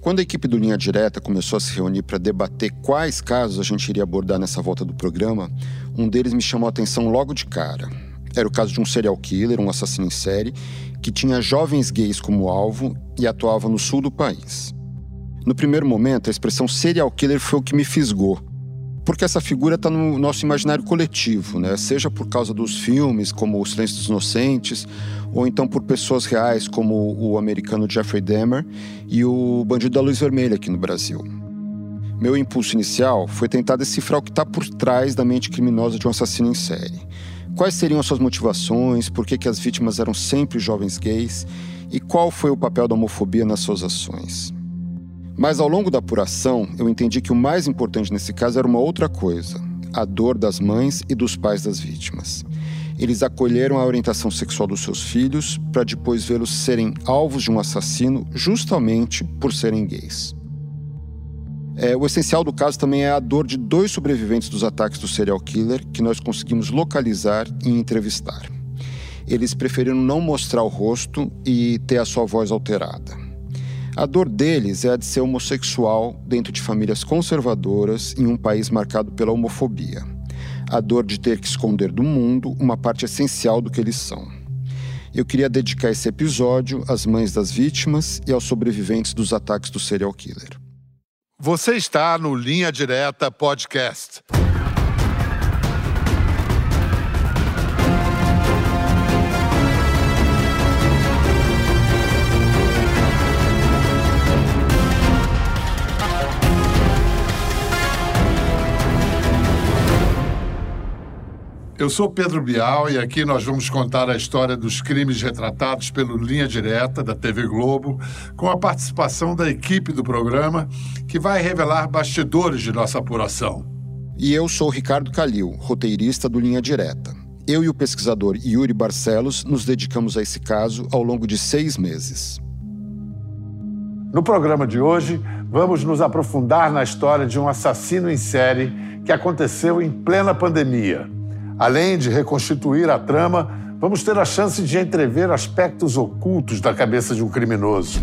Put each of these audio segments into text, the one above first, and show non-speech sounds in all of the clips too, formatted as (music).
Quando a equipe do Linha Direta começou a se reunir para debater quais casos a gente iria abordar nessa volta do programa, um deles me chamou a atenção logo de cara. Era o caso de um serial killer, um assassino em série, que tinha jovens gays como alvo e atuava no sul do país. No primeiro momento, a expressão serial killer foi o que me fisgou, porque essa figura está no nosso imaginário coletivo, né? seja por causa dos filmes, como O Silêncio dos Inocentes, ou então por pessoas reais, como o americano Jeffrey Dahmer e o Bandido da Luz Vermelha aqui no Brasil. Meu impulso inicial foi tentar decifrar o que está por trás da mente criminosa de um assassino em série. Quais seriam as suas motivações, por que, que as vítimas eram sempre jovens gays e qual foi o papel da homofobia nas suas ações. Mas ao longo da apuração, eu entendi que o mais importante nesse caso era uma outra coisa: a dor das mães e dos pais das vítimas. Eles acolheram a orientação sexual dos seus filhos para depois vê-los serem alvos de um assassino justamente por serem gays. É, o essencial do caso também é a dor de dois sobreviventes dos ataques do serial killer que nós conseguimos localizar e entrevistar. Eles preferiram não mostrar o rosto e ter a sua voz alterada. A dor deles é a de ser homossexual dentro de famílias conservadoras em um país marcado pela homofobia. A dor de ter que esconder do mundo uma parte essencial do que eles são. Eu queria dedicar esse episódio às mães das vítimas e aos sobreviventes dos ataques do serial killer. Você está no Linha Direta Podcast. Eu sou Pedro Bial e aqui nós vamos contar a história dos crimes retratados pelo Linha Direta da TV Globo, com a participação da equipe do programa, que vai revelar bastidores de nossa apuração. E eu sou Ricardo Calil, roteirista do Linha Direta. Eu e o pesquisador Yuri Barcelos nos dedicamos a esse caso ao longo de seis meses. No programa de hoje, vamos nos aprofundar na história de um assassino em série que aconteceu em plena pandemia Além de reconstituir a trama, vamos ter a chance de entrever aspectos ocultos da cabeça de um criminoso.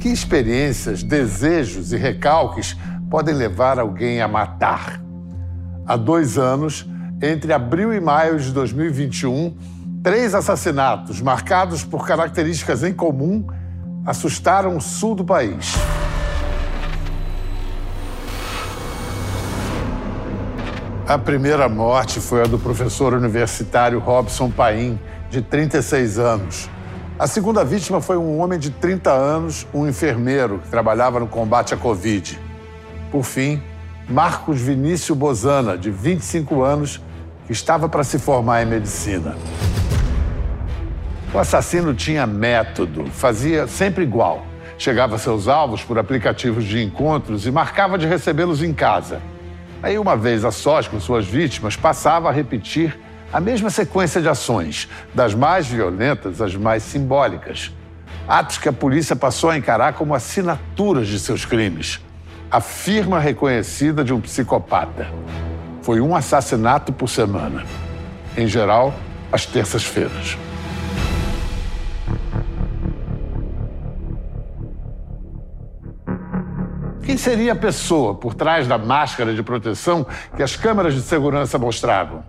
Que experiências, desejos e recalques podem levar alguém a matar? Há dois anos, entre abril e maio de 2021, três assassinatos marcados por características em comum assustaram o sul do país. A primeira morte foi a do professor universitário Robson Paim, de 36 anos. A segunda vítima foi um homem de 30 anos, um enfermeiro que trabalhava no combate à Covid. Por fim, Marcos Vinícius Bozana, de 25 anos, que estava para se formar em medicina. O assassino tinha método, fazia sempre igual. Chegava a seus alvos por aplicativos de encontros e marcava de recebê-los em casa. Aí, uma vez a sós com suas vítimas, passava a repetir a mesma sequência de ações, das mais violentas às mais simbólicas. Atos que a polícia passou a encarar como assinaturas de seus crimes. A firma reconhecida de um psicopata. Foi um assassinato por semana. Em geral, às terças-feiras. Quem seria a pessoa por trás da máscara de proteção que as câmeras de segurança mostravam?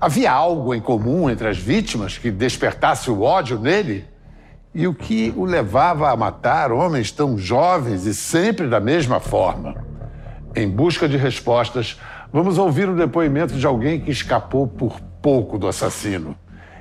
Havia algo em comum entre as vítimas que despertasse o ódio nele? E o que o levava a matar homens tão jovens e sempre da mesma forma? Em busca de respostas, vamos ouvir o depoimento de alguém que escapou por pouco do assassino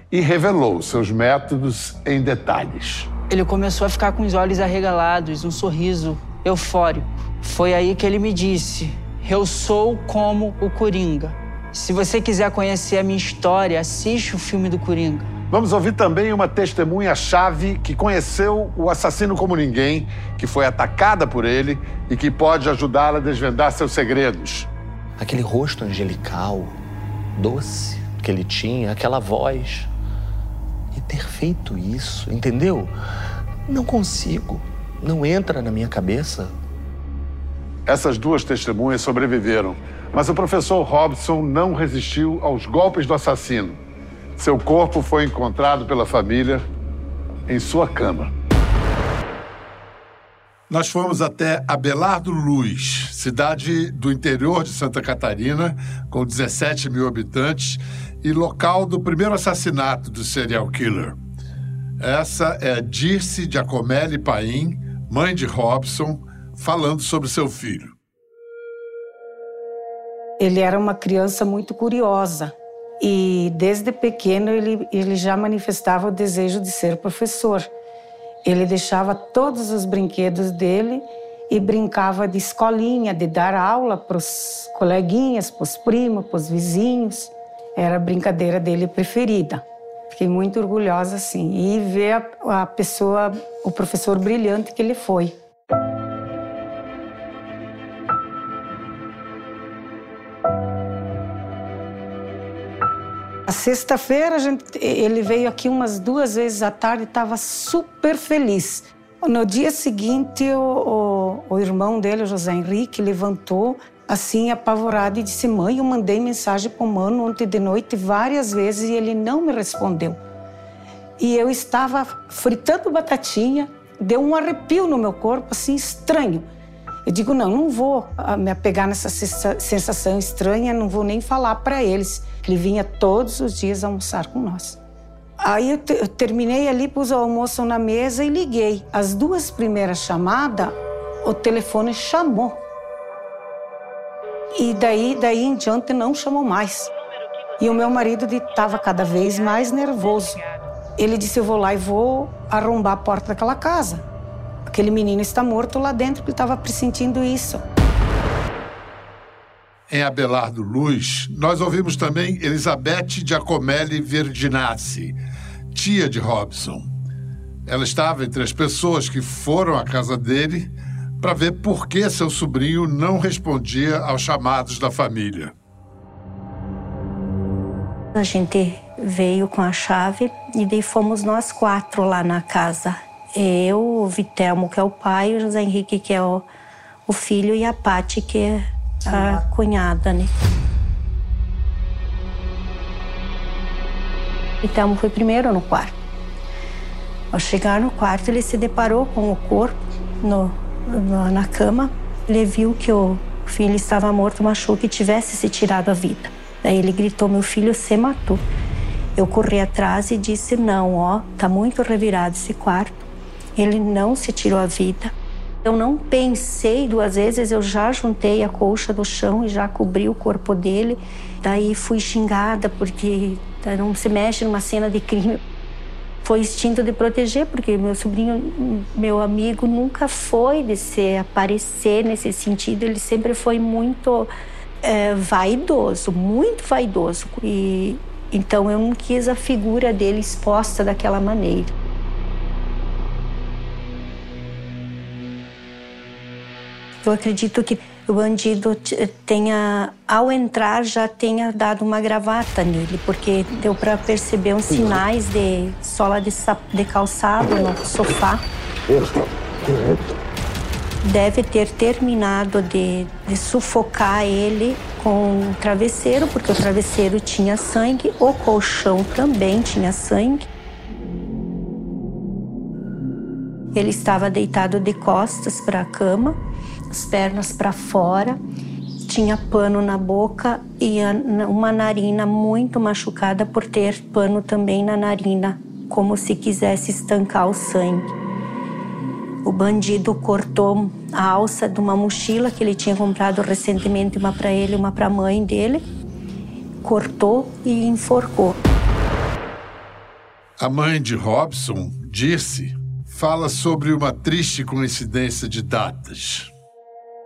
e revelou seus métodos em detalhes. Ele começou a ficar com os olhos arregalados, um sorriso eufórico. Foi aí que ele me disse: Eu sou como o Coringa. Se você quiser conhecer a minha história, assiste o filme do Coringa. Vamos ouvir também uma testemunha-chave que conheceu o assassino como ninguém, que foi atacada por ele e que pode ajudá-la a desvendar seus segredos. Aquele rosto angelical, doce que ele tinha, aquela voz. E ter feito isso, entendeu? Não consigo. Não entra na minha cabeça. Essas duas testemunhas sobreviveram, mas o professor Robson não resistiu aos golpes do assassino. Seu corpo foi encontrado pela família em sua cama. Nós fomos até Abelardo Luz, cidade do interior de Santa Catarina, com 17 mil habitantes e local do primeiro assassinato do serial killer. Essa é Dirce Giacomelli Paim, mãe de Robson, falando sobre seu filho. Ele era uma criança muito curiosa e desde pequeno ele, ele já manifestava o desejo de ser professor. Ele deixava todos os brinquedos dele e brincava de escolinha, de dar aula para os coleguinhas, para os primos, para os vizinhos. Era a brincadeira dele preferida. Fiquei muito orgulhosa, assim, e ver a, a pessoa, o professor brilhante que ele foi. A sexta-feira ele veio aqui umas duas vezes à tarde, estava super feliz. No dia seguinte, o, o, o, irmão dele, José Henrique, levantou assim apavorado e disse: "Mãe, eu mandei mensagem para o mano ontem de noite várias vezes e ele não me respondeu". E eu estava fritando batatinha, deu um arrepio no meu corpo assim estranho. Eu digo: "Não, não vou ah, me apegar nessa sensação estranha, não vou nem falar para eles". Ele vinha todos os dias almoçar com nós. Aí eu, eu terminei ali, pus o almoço na mesa e liguei. As duas primeiras chamadas, o telefone chamou. E daí, daí em diante não chamou mais. E o meu marido estava cada vez mais nervoso. Ele disse: Eu vou lá e vou arrombar a porta daquela casa. Aquele menino está morto lá dentro, porque ele estava pressentindo isso em Abelardo Luz, nós ouvimos também Elizabeth Giacomelli Verdinazzi, tia de Robson. Ela estava entre as pessoas que foram à casa dele para ver por que seu sobrinho não respondia aos chamados da família. A gente veio com a chave e daí fomos nós quatro lá na casa. Eu, o Vitelmo, que é o pai, o José Henrique, que é o, o filho, e a Pati, que é a cunhada, né? Então foi primeiro no quarto. Ao chegar no quarto, ele se deparou com o corpo no, na cama. Ele viu que o filho estava morto, achou que tivesse se tirado a vida. Daí ele gritou: Meu filho se matou. Eu corri atrás e disse: Não, ó, tá muito revirado esse quarto. Ele não se tirou a vida. Eu não pensei duas vezes, eu já juntei a colcha do chão e já cobri o corpo dele. Daí fui xingada porque não se mexe numa cena de crime. Foi instinto de proteger, porque meu sobrinho, meu amigo, nunca foi de se aparecer nesse sentido. Ele sempre foi muito é, vaidoso, muito vaidoso. E então eu não quis a figura dele exposta daquela maneira. Eu acredito que o bandido tenha, ao entrar, já tenha dado uma gravata nele, porque deu para perceber uns sinais de sola de, de calçado no sofá. Deve ter terminado de, de sufocar ele com o travesseiro, porque o travesseiro tinha sangue, o colchão também tinha sangue. Ele estava deitado de costas para a cama as pernas para fora, tinha pano na boca e uma narina muito machucada por ter pano também na narina, como se quisesse estancar o sangue. O bandido cortou a alça de uma mochila que ele tinha comprado recentemente, uma para ele, uma para a mãe dele, cortou e enforcou. A mãe de Robson, disse, fala sobre uma triste coincidência de datas.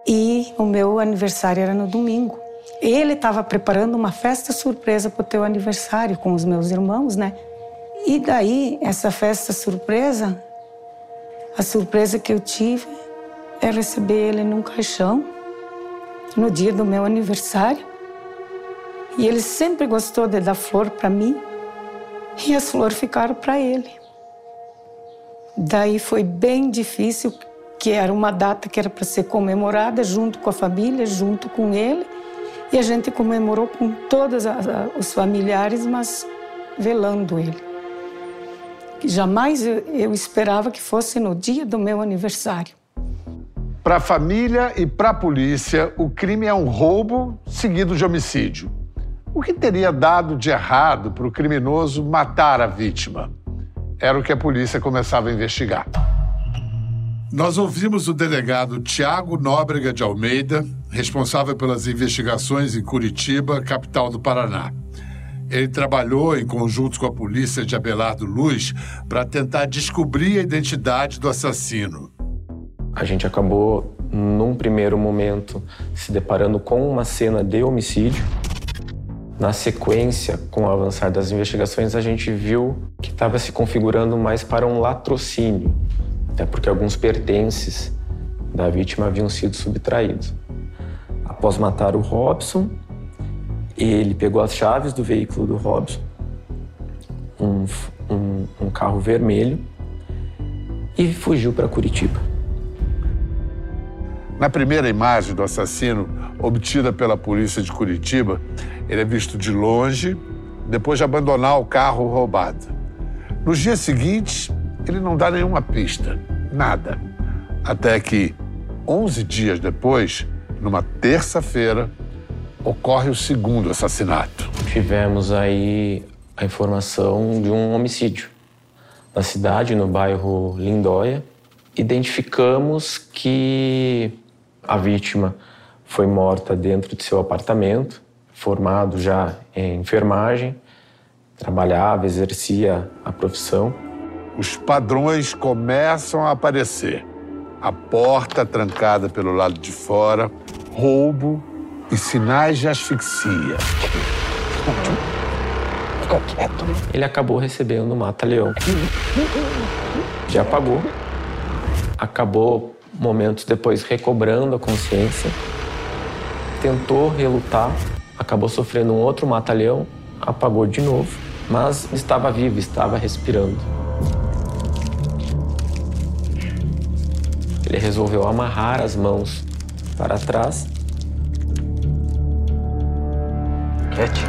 E o meu aniversário era no domingo. Ele estava preparando uma festa surpresa para o teu aniversário com os meus irmãos, né? E daí, essa festa surpresa, a surpresa que eu tive é receber ele num caixão no dia do meu aniversário. E ele sempre gostou de dar flor para mim e as flores ficaram para ele. Daí foi bem difícil que era uma data que era para ser comemorada junto com a família, junto com ele. E a gente comemorou com todos os familiares, mas velando ele. Jamais eu, esperava que fosse no dia do meu aniversário. Para a família e para a polícia, o crime é um roubo seguido de homicídio. O que teria dado de errado para o criminoso matar a vítima? Era o que a polícia começava a investigar. Nós ouvimos o delegado Tiago Nóbrega de Almeida, responsável pelas investigações em Curitiba, capital do Paraná. Ele trabalhou em conjunto com a polícia de Abelardo Luz para tentar descobrir a identidade do assassino. A gente acabou, num primeiro momento, se deparando com uma cena de homicídio. Na sequência, com o avançar das investigações, a gente viu que estava se configurando mais para um latrocínio, até porque alguns pertences da vítima haviam sido subtraídos. Após matar o Robson, ele pegou as chaves do veículo do Robson, um, um, um carro vermelho, e fugiu para Curitiba. Na primeira imagem do assassino, obtida pela polícia de Curitiba, ele é visto de longe, depois de abandonar o carro roubado. Nos dias seguintes, ele não dá nenhuma pista, nada. Até que, 11 dias depois, numa terça-feira, ocorre o segundo assassinato. Tivemos aí a informação de um homicídio na cidade, no bairro Lindóia. Identificamos que a vítima foi morta dentro de seu apartamento, formado já em enfermagem, trabalhava, exercia a profissão. Os padrões começam a aparecer. A porta trancada pelo lado de fora, roubo, e sinais de asfixia. Ficou quieto. Ele acabou recebendo mata-leão. Já apagou. Acabou momentos depois recobrando a consciência. Tentou relutar, acabou sofrendo um outro mata-leão, apagou de novo, mas estava vivo, estava respirando. Ele resolveu amarrar as mãos para trás Quietinho.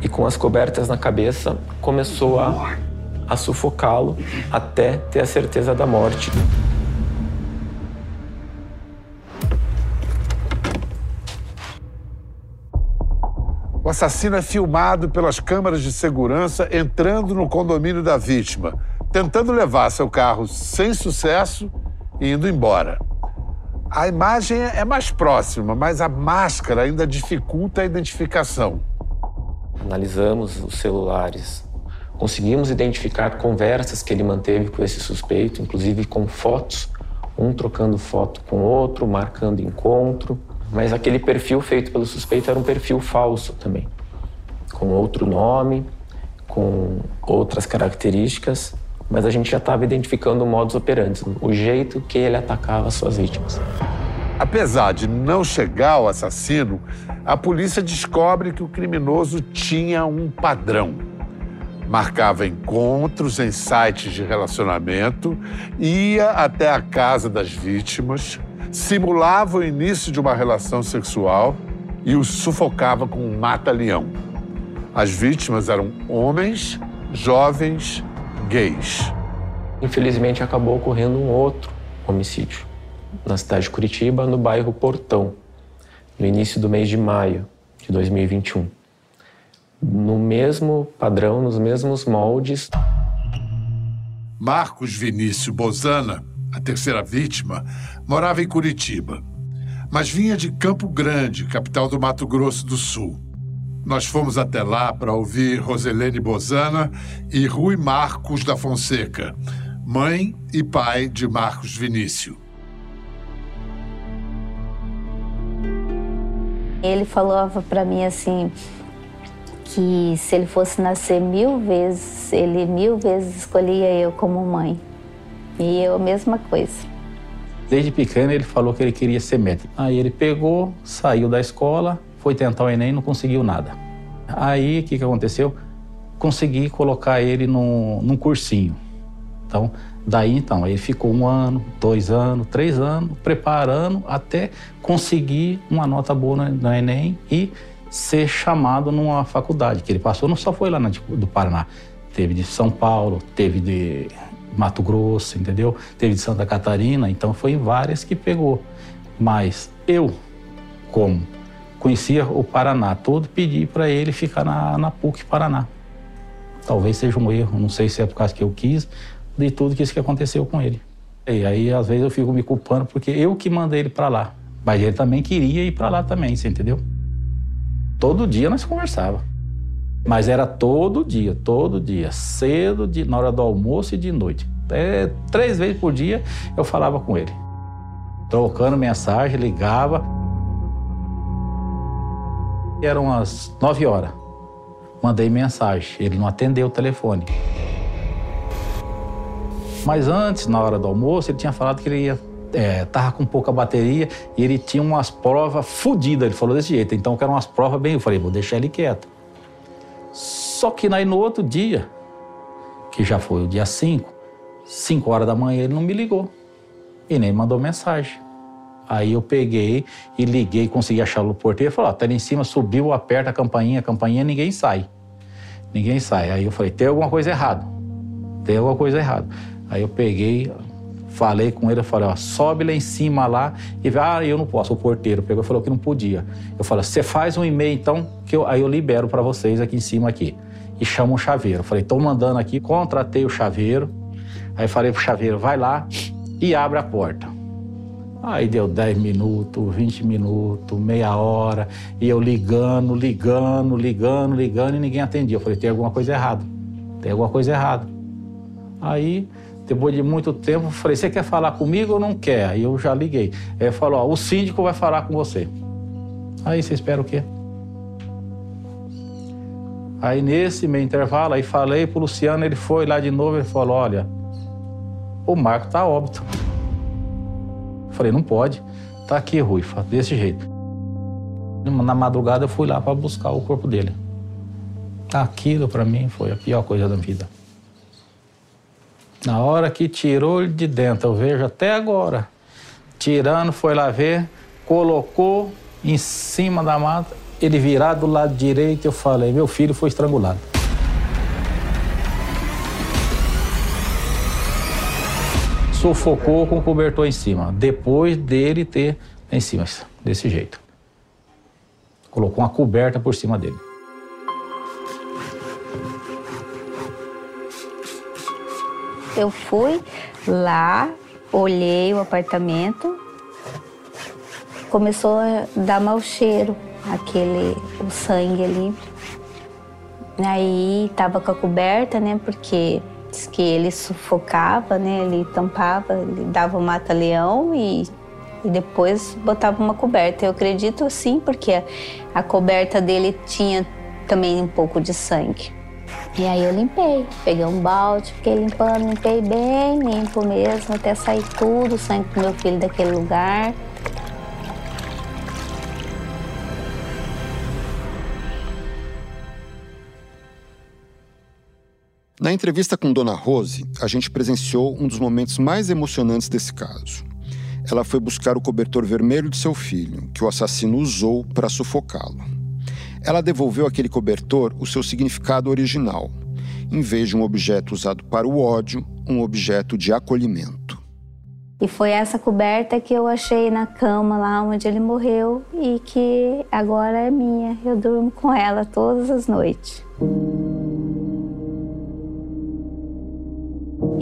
E com as cobertas na cabeça, começou a, a sufocá-lo até ter a certeza da morte. O assassino é filmado pelas câmeras de segurança entrando no condomínio da vítima, tentando levar seu carro sem sucesso e indo embora. A imagem é mais próxima, mas a máscara ainda dificulta a identificação. Analisamos os celulares, conseguimos identificar conversas que ele manteve com esse suspeito, inclusive com fotos, um trocando foto com o outro, marcando encontro. Mas aquele perfil feito pelo suspeito era um perfil falso também, com outro nome, com outras características mas a gente já estava identificando o modus operandi, o jeito que ele atacava suas vítimas. Apesar de não chegar ao assassino, a polícia descobre que o criminoso tinha um padrão. Marcava encontros em sites de relacionamento, ia até a casa das vítimas, simulava o início de uma relação sexual e os sufocava com um mata-leão. As vítimas eram homens, jovens gays. Infelizmente, acabou ocorrendo um outro homicídio na cidade de Curitiba, no bairro Portão, no início do mês de maio de 2021. No mesmo padrão, nos mesmos moldes. Marcos Vinícius Bozana, a terceira vítima, morava em Curitiba, mas vinha de Campo Grande, capital do Mato Grosso do Sul. Nós fomos até lá para ouvir Roselene Bozana e Rui Marcos da Fonseca, mãe e pai de Marcos Vinícius. Ele falava para mim assim que se ele fosse nascer mil vezes, ele mil vezes escolhia eu como mãe. E eu a mesma coisa. Desde pequeno ele falou que ele queria ser médico. Aí ele pegou, saiu da escola, foi tentar o Enem não conseguiu nada. Aí, o que, que aconteceu? Consegui colocar ele num, num cursinho. Então, daí então, ele ficou um ano, dois anos, três anos, preparando até conseguir uma nota boa no Enem e ser chamado numa faculdade, que ele passou, não só foi lá na, do Paraná, teve de São Paulo, teve de Mato Grosso, entendeu? Teve de Santa Catarina, então foi em várias que pegou. Mas eu, como conhecia o Paraná todo, pedi para ele ficar na, na PUC Paraná. Talvez seja um erro, não sei se é por causa que eu quis, de tudo que isso que aconteceu com ele. E aí, às vezes, eu fico me culpando porque eu que mandei ele para lá. Mas ele também queria ir para lá também, você entendeu? Todo dia nós conversava. Mas era todo dia, todo dia, cedo, de, na hora do almoço e de noite. É, três vezes por dia eu falava com ele. Trocando mensagem, ligava. Eram as nove horas. Mandei mensagem, ele não atendeu o telefone. Mas antes, na hora do almoço, ele tinha falado que ele ia é, tava com pouca bateria e ele tinha umas provas fodidas. Ele falou desse jeito. Então, que eram umas provas bem. Eu falei, vou deixar ele quieto. Só que aí no outro dia, que já foi o dia 5, 5 horas da manhã, ele não me ligou. E nem mandou mensagem. Aí eu peguei e liguei, consegui achar o porteiro. Ele falou: ó, tá ali em cima, subiu, aperta a campainha, a campainha, ninguém sai. Ninguém sai. Aí eu falei: tem alguma coisa errada. Tem alguma coisa errada. Aí eu peguei, Falei com ele, falei, ó, sobe lá em cima lá e ah, eu não posso, o porteiro pegou e falou que não podia. Eu falei, você faz um e-mail então, que eu, aí eu libero para vocês aqui em cima aqui. E chama um chaveiro. Eu falei, tô mandando aqui, contratei o chaveiro. Aí falei pro chaveiro, vai lá e abre a porta. Aí deu 10 minutos, 20 minutos, meia hora, e eu ligando, ligando, ligando, ligando, e ninguém atendia. Eu falei, tem alguma coisa errada. Tem alguma coisa errada. Aí depois de muito tempo, falei: Você quer falar comigo ou não quer? Aí eu já liguei. Aí ele falou: ó, O síndico vai falar com você. Aí você espera o quê? Aí nesse meio intervalo, aí falei pro Luciano, ele foi lá de novo e falou: Olha, o Marco tá óbito. Falei: Não pode. Tá aqui, Ruifa, desse jeito. Na madrugada eu fui lá para buscar o corpo dele. Aquilo para mim foi a pior coisa da vida. Na hora que tirou ele de dentro, eu vejo até agora. Tirando, foi lá ver, colocou em cima da mata, ele virado do lado direito, eu falei, meu filho foi estrangulado. Sufocou com o cobertor em cima, depois dele ter em cima, desse jeito. Colocou uma coberta por cima dele. Eu fui lá, olhei o apartamento, começou a dar mau cheiro, aquele, o sangue ali. Aí tava com a coberta, né, porque diz que ele sufocava, né, ele tampava, ele dava o mata-leão e, e depois botava uma coberta. Eu acredito sim, porque a, a coberta dele tinha também um pouco de sangue. E aí eu limpei, peguei um balde, fiquei limpando, limpei bem limpo mesmo, até sair tudo, o sangue do meu filho daquele lugar. Na entrevista com Dona Rose, a gente presenciou um dos momentos mais emocionantes desse caso. Ela foi buscar o cobertor vermelho de seu filho, que o assassino usou para sufocá-lo. Ela devolveu àquele cobertor o seu significado original. Em vez de um objeto usado para o ódio, um objeto de acolhimento. E foi essa coberta que eu achei na cama lá onde ele morreu e que agora é minha. Eu durmo com ela todas as noites.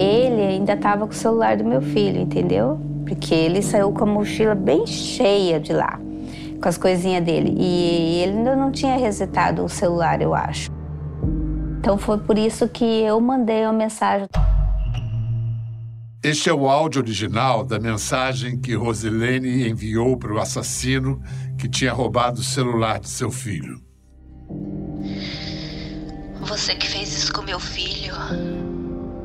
Ele ainda estava com o celular do meu filho, entendeu? Porque ele saiu com a mochila bem cheia de lá com as coisinhas dele. E ele ainda não tinha resetado o celular, eu acho. Então foi por isso que eu mandei uma mensagem. Este é o áudio original da mensagem que Rosilene enviou para o assassino que tinha roubado o celular de seu filho. Você que fez isso com meu filho,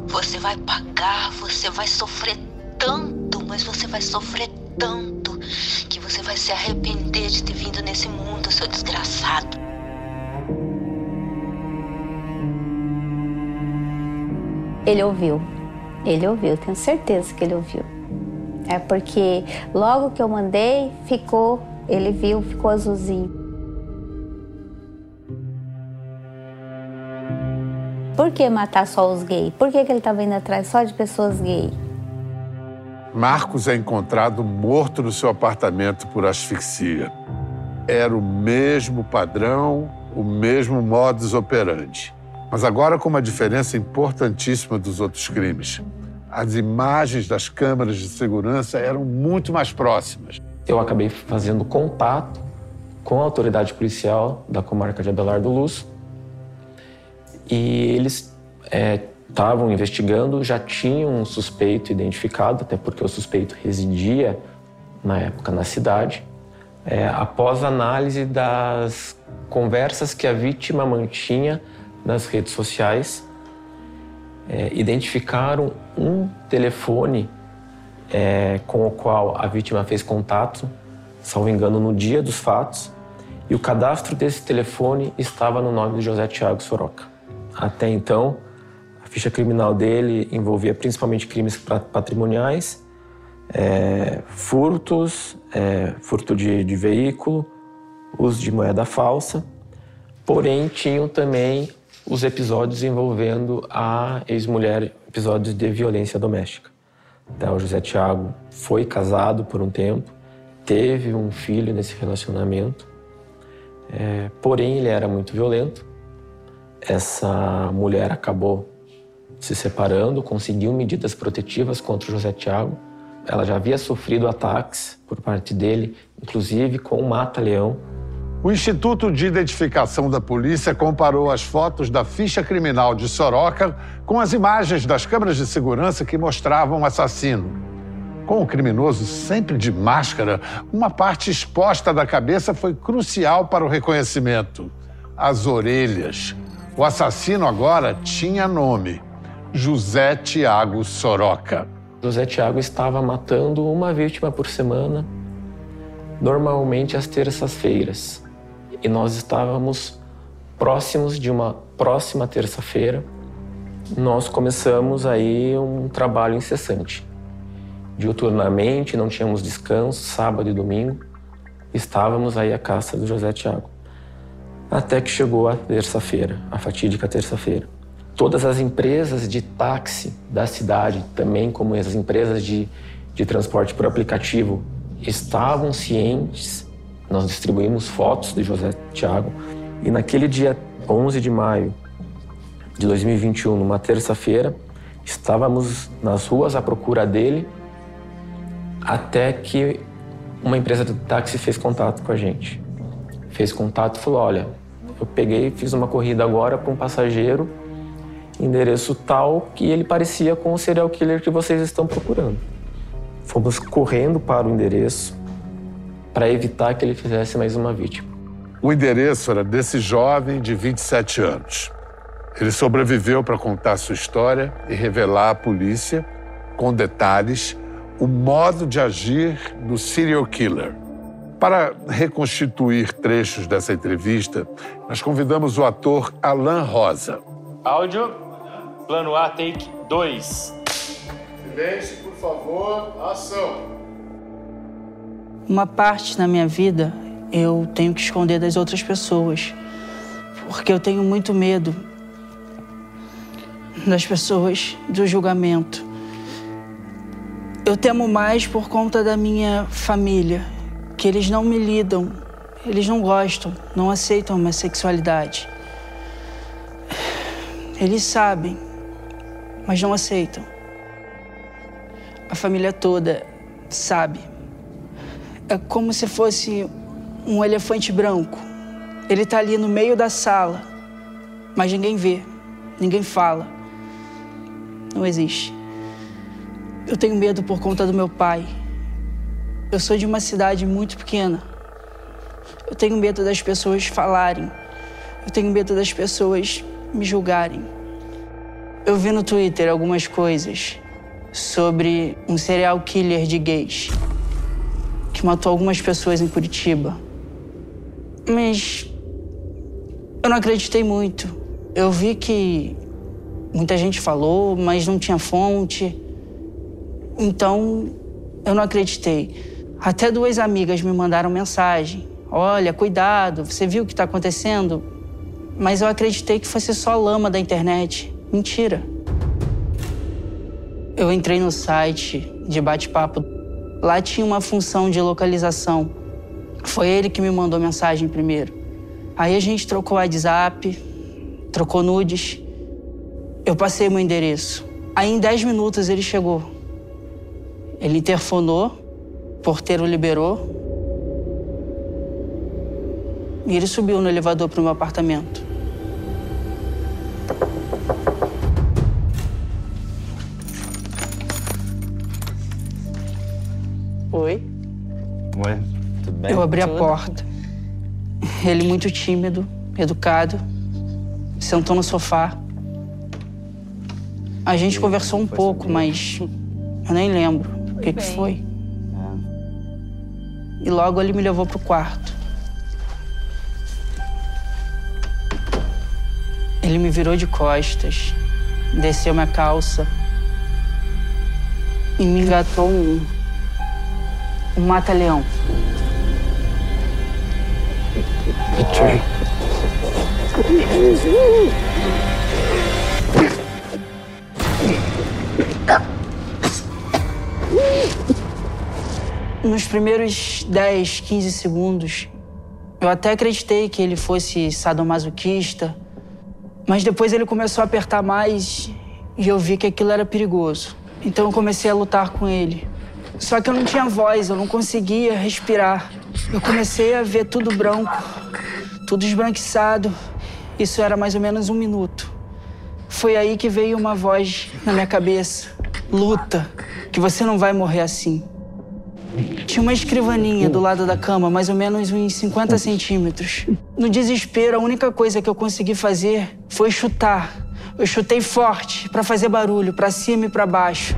você vai pagar, você vai sofrer tanto, mas você vai sofrer tanto que você vai se arrepender de ter vindo nesse mundo, seu desgraçado. Ele ouviu. Ele ouviu, tenho certeza que ele ouviu. É porque logo que eu mandei, ficou, ele viu, ficou azulzinho. Por que matar só os gays? Por que, que ele estava indo atrás só de pessoas gays? Marcos é encontrado morto no seu apartamento por asfixia. Era o mesmo padrão, o mesmo modus operandi. Mas agora com uma diferença importantíssima dos outros crimes. As imagens das câmeras de segurança eram muito mais próximas. Eu acabei fazendo contato com a autoridade policial da comarca de Abelardo Luz e eles estavam é, investigando, já tinham um suspeito identificado, até porque o suspeito residia na época na cidade. É, após análise das conversas que a vítima mantinha nas redes sociais, é, identificaram um telefone é, com o qual a vítima fez contato, salvo engano, no dia dos fatos, e o cadastro desse telefone estava no nome de José Tiago Soroca. Até então, a ficha criminal dele envolvia principalmente crimes patrimoniais, é, furtos, é, furto de, de veículo, uso de moeda falsa, porém tinham também os episódios envolvendo a ex-mulher, episódios de violência doméstica. Então, o José Tiago foi casado por um tempo, teve um filho nesse relacionamento, é, porém ele era muito violento essa mulher acabou se separando, conseguiu medidas protetivas contra o José Tiago. Ela já havia sofrido ataques por parte dele, inclusive com o mata-leão. O Instituto de Identificação da Polícia comparou as fotos da ficha criminal de Soroca com as imagens das câmeras de segurança que mostravam o assassino. Com o criminoso sempre de máscara, uma parte exposta da cabeça foi crucial para o reconhecimento: as orelhas. O assassino agora tinha nome: José Tiago Soroca. José Tiago estava matando uma vítima por semana, normalmente às terças-feiras. E nós estávamos próximos de uma próxima terça-feira. Nós começamos aí um trabalho incessante. Diuturnamente, não tínhamos descanso, sábado e domingo. Estávamos aí à caça do José Tiago até que chegou a terça-feira, a fatídica terça-feira. Todas as empresas de táxi da cidade, também como as empresas de, de transporte por aplicativo, estavam cientes. Nós distribuímos fotos de José Tiago e naquele dia 11 de maio de 2021, numa terça-feira, estávamos nas ruas à procura dele até que uma empresa de táxi fez contato com a gente fez contato e falou: Olha, eu peguei, fiz uma corrida agora para um passageiro, endereço tal, que ele parecia com o serial killer que vocês estão procurando. Fomos correndo para o endereço para evitar que ele fizesse mais uma vítima. O endereço era desse jovem de 27 anos. Ele sobreviveu para contar sua história e revelar à polícia, com detalhes, o modo de agir do serial killer para reconstituir trechos dessa entrevista, nós convidamos o ator Alan Rosa. Áudio, plano A, take 2. Silêncio, por favor, ação. Uma parte na minha vida eu tenho que esconder das outras pessoas, porque eu tenho muito medo das pessoas, do julgamento. Eu temo mais por conta da minha família que eles não me lidam, eles não gostam, não aceitam a minha sexualidade. Eles sabem, mas não aceitam. A família toda sabe. É como se fosse um elefante branco. Ele está ali no meio da sala, mas ninguém vê, ninguém fala. Não existe. Eu tenho medo por conta do meu pai. Eu sou de uma cidade muito pequena. Eu tenho medo das pessoas falarem. Eu tenho medo das pessoas me julgarem. Eu vi no Twitter algumas coisas sobre um serial killer de gays que matou algumas pessoas em Curitiba. Mas eu não acreditei muito. Eu vi que muita gente falou, mas não tinha fonte. Então eu não acreditei. Até duas amigas me mandaram mensagem: Olha, cuidado, você viu o que está acontecendo? mas eu acreditei que fosse só lama da internet. Mentira. Eu entrei no site de bate-papo. Lá tinha uma função de localização. Foi ele que me mandou mensagem primeiro. Aí a gente trocou WhatsApp, trocou nudes. Eu passei meu endereço. Aí em 10 minutos ele chegou. Ele interfonou, porteiro liberou. E ele subiu no elevador para o meu apartamento. Oi. Oi, tudo bem? Eu abri a porta. Ele muito tímido, educado, sentou no sofá. A gente conversou um pouco, mas eu nem lembro o que, que foi. E logo ele me levou pro quarto. Ele me virou de costas, desceu minha calça e me engatou um, um mata-leão. Nos primeiros 10, 15 segundos, eu até acreditei que ele fosse sadomasoquista, mas depois ele começou a apertar mais e eu vi que aquilo era perigoso. Então eu comecei a lutar com ele. Só que eu não tinha voz, eu não conseguia respirar. Eu comecei a ver tudo branco, tudo esbranquiçado. Isso era mais ou menos um minuto. Foi aí que veio uma voz na minha cabeça: luta, que você não vai morrer assim. Tinha uma escrivaninha do lado da cama, mais ou menos uns 50 centímetros. No desespero, a única coisa que eu consegui fazer foi chutar. Eu chutei forte, para fazer barulho, para cima e para baixo.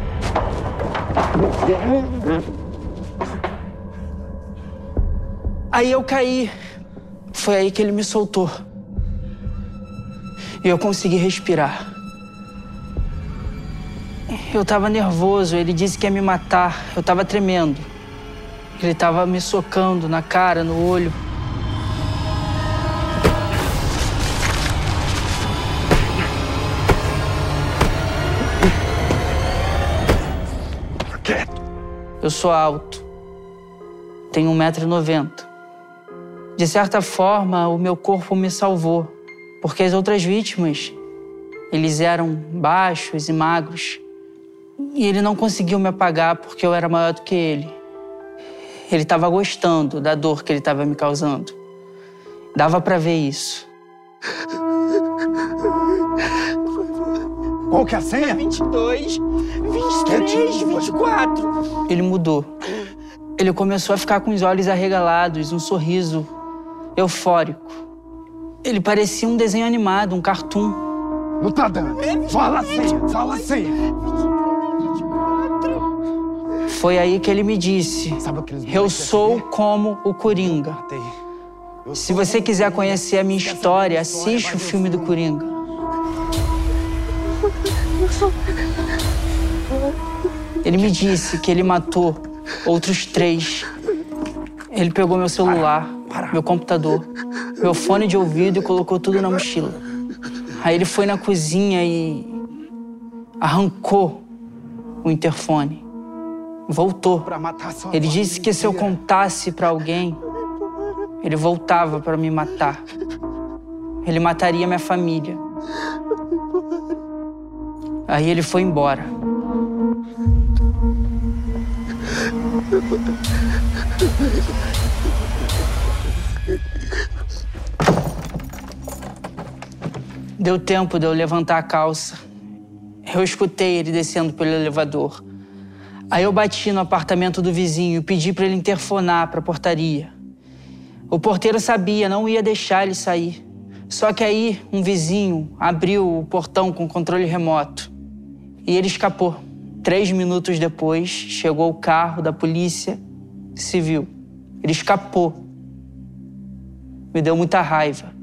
Aí eu caí. Foi aí que ele me soltou. E eu consegui respirar. Eu tava nervoso, ele disse que ia me matar. Eu tava tremendo. Ele tava me socando na cara, no olho. Eu sou alto. Tenho 1,90m. De certa forma, o meu corpo me salvou, porque as outras vítimas, eles eram baixos e magros. E ele não conseguiu me apagar porque eu era maior do que ele. Ele estava gostando da dor que ele estava me causando. Dava para ver isso. Qual que é a senha? 22, 23, 24. Ele mudou. Ele começou a ficar com os olhos arregalados, um sorriso eufórico. Ele parecia um desenho animado, um cartoon. Não tá dando. Fala a senha, fala a senha. Foi aí que ele me disse: Eu sou como o Coringa. Se você quiser conhecer a minha história, assiste o filme do Coringa. Ele me disse que ele matou outros três. Ele pegou meu celular, meu computador, meu fone de ouvido e colocou tudo na mochila. Aí ele foi na cozinha e arrancou o interfone. Voltou. Ele disse que se eu contasse para alguém, ele voltava para me matar. Ele mataria minha família. Aí ele foi embora. Deu tempo de eu levantar a calça. Eu escutei ele descendo pelo elevador. Aí eu bati no apartamento do vizinho e pedi para ele interfonar para a portaria. O porteiro sabia, não ia deixar ele sair. Só que aí um vizinho abriu o portão com controle remoto e ele escapou. Três minutos depois, chegou o carro da polícia civil. Ele escapou. Me deu muita raiva.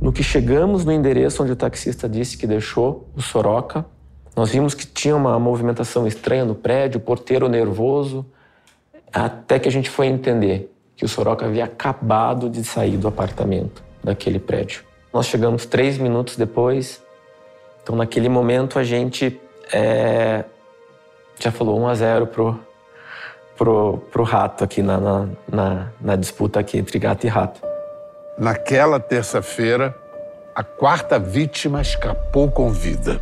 No que chegamos no endereço onde o taxista disse que deixou o Soroca, nós vimos que tinha uma movimentação estranha no prédio, o porteiro nervoso, até que a gente foi entender que o Soroca havia acabado de sair do apartamento daquele prédio. Nós chegamos três minutos depois. Então, naquele momento, a gente é, já falou 1 a 0 pro, pro, pro rato aqui na, na, na, na disputa aqui entre gato e rato. Naquela terça-feira, a quarta vítima escapou com vida.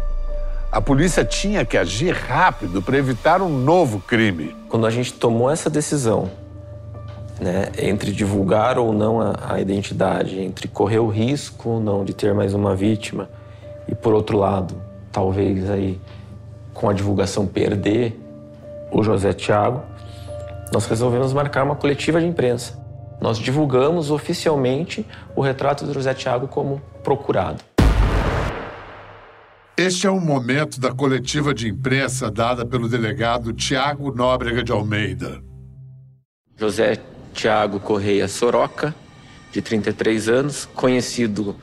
A polícia tinha que agir rápido para evitar um novo crime. Quando a gente tomou essa decisão, né, entre divulgar ou não a, a identidade, entre correr o risco ou não de ter mais uma vítima, e por outro lado, talvez aí com a divulgação perder o José Tiago, nós resolvemos marcar uma coletiva de imprensa. Nós divulgamos oficialmente o retrato do José Tiago como procurado. Este é o momento da coletiva de imprensa dada pelo delegado Tiago Nóbrega de Almeida. José Tiago Correia Soroca, de 33 anos, conhecido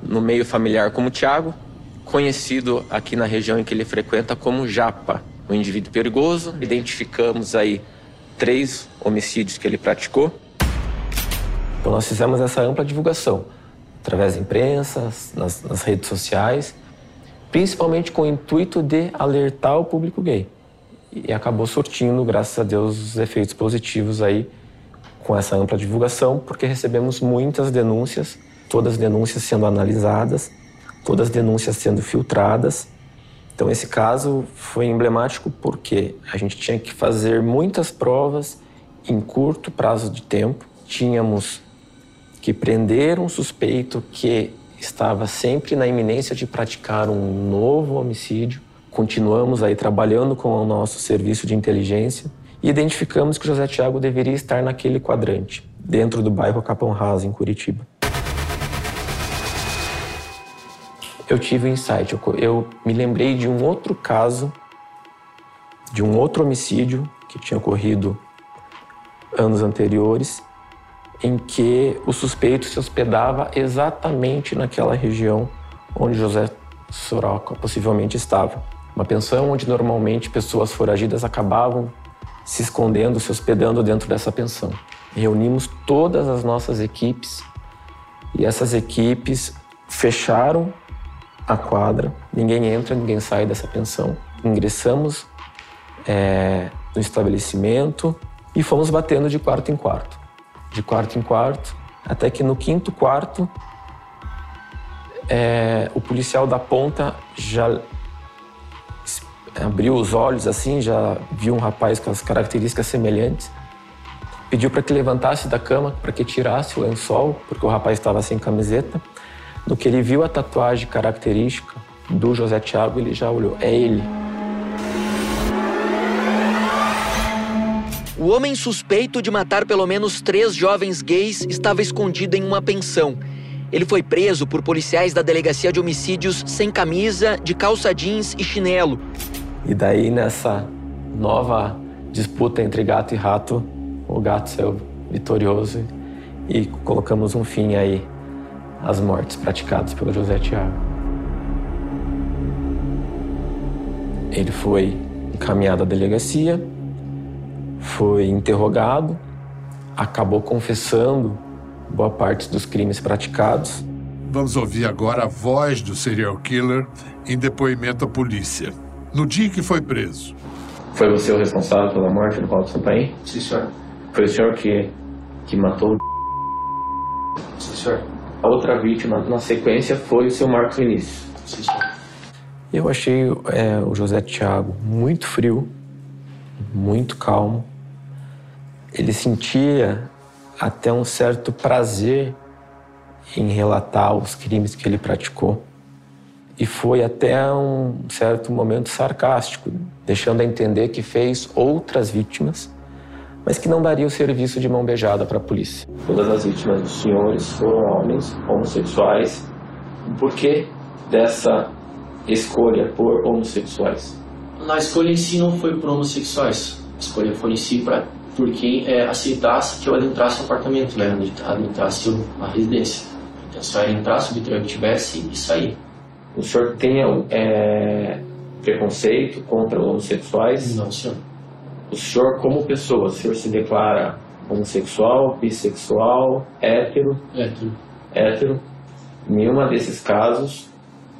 no meio familiar como Tiago, conhecido aqui na região em que ele frequenta como Japa, um indivíduo perigoso. Identificamos aí três homicídios que ele praticou. Então nós fizemos essa ampla divulgação através da imprensa, nas, nas redes sociais, principalmente com o intuito de alertar o público gay. E acabou surtindo, graças a Deus, os efeitos positivos aí com essa ampla divulgação, porque recebemos muitas denúncias, todas as denúncias sendo analisadas, todas as denúncias sendo filtradas. Então esse caso foi emblemático porque a gente tinha que fazer muitas provas em curto prazo de tempo. Tínhamos que prender um suspeito que estava sempre na iminência de praticar um novo homicídio. Continuamos aí trabalhando com o nosso serviço de inteligência e identificamos que José Tiago deveria estar naquele quadrante, dentro do bairro Capão Raso, em Curitiba. Eu tive um insight, eu, eu me lembrei de um outro caso, de um outro homicídio que tinha ocorrido anos anteriores, em que o suspeito se hospedava exatamente naquela região onde José Soroca possivelmente estava. Uma pensão onde normalmente pessoas foragidas acabavam se escondendo, se hospedando dentro dessa pensão. Reunimos todas as nossas equipes e essas equipes fecharam a quadra, ninguém entra, ninguém sai dessa pensão. Ingressamos é, no estabelecimento e fomos batendo de quarto em quarto, de quarto em quarto, até que no quinto quarto é, o policial da ponta já abriu os olhos assim, já viu um rapaz com as características semelhantes. Pediu para que levantasse da cama, para que tirasse o lençol, porque o rapaz estava sem camiseta. No que ele viu a tatuagem característica do José Tiago, ele já olhou, é ele. O homem suspeito de matar pelo menos três jovens gays estava escondido em uma pensão. Ele foi preso por policiais da Delegacia de Homicídios sem camisa, de calça jeans e chinelo. E daí, nessa nova disputa entre gato e rato, o gato saiu vitorioso e colocamos um fim aí às mortes praticadas pelo José Tiago. Ele foi encaminhado à delegacia, foi interrogado, acabou confessando boa parte dos crimes praticados. Vamos ouvir agora a voz do serial killer em depoimento à polícia no dia que foi preso. Foi você o responsável pela morte do Paulo Sampaio? Sim, senhor. Foi o senhor que, que matou o Sim, senhor. A outra vítima, na sequência, foi o seu Marcos Vinícius. Sim, senhor. Eu achei é, o José Tiago muito frio, muito calmo. Ele sentia até um certo prazer em relatar os crimes que ele praticou e foi até um certo momento sarcástico, deixando a entender que fez outras vítimas, mas que não daria o serviço de mão beijada para a polícia. Todas as vítimas dos senhores foram homens homossexuais. Por que dessa escolha por homossexuais? Na escolha em si não foi por homossexuais. A escolha foi em si para por quem é, aceitasse que eu adentrasse o apartamento, né? adentrasse a residência. Então, só era entrar, subtrair o que tivesse e sair. O senhor tem é, preconceito contra homossexuais? Não, senhor. O senhor, como pessoa, o senhor se declara homossexual, bissexual, hétero? Hétero. Hétero. Em nenhuma desses casos,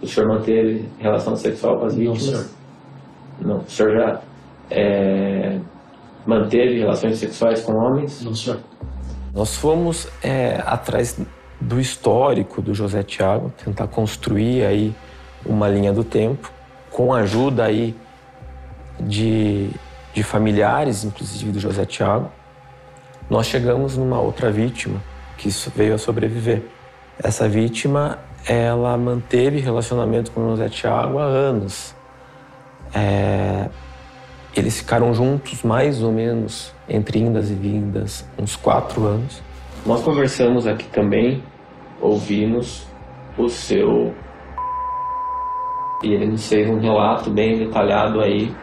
o senhor manteve relação sexual com as vítimas? Não, senhor. Não, o senhor já é, manteve relações sexuais com homens? Não, senhor. Nós fomos é, atrás do histórico do José Tiago, tentar construir aí uma linha do tempo, com a ajuda aí de, de familiares, inclusive do José Tiago. Nós chegamos numa outra vítima que veio a sobreviver. Essa vítima, ela manteve relacionamento com o José Tiago há anos. É, eles ficaram juntos mais ou menos entre indas e vindas uns quatro anos. Nós conversamos aqui também, ouvimos o seu e ele nos fez um relato bem detalhado aí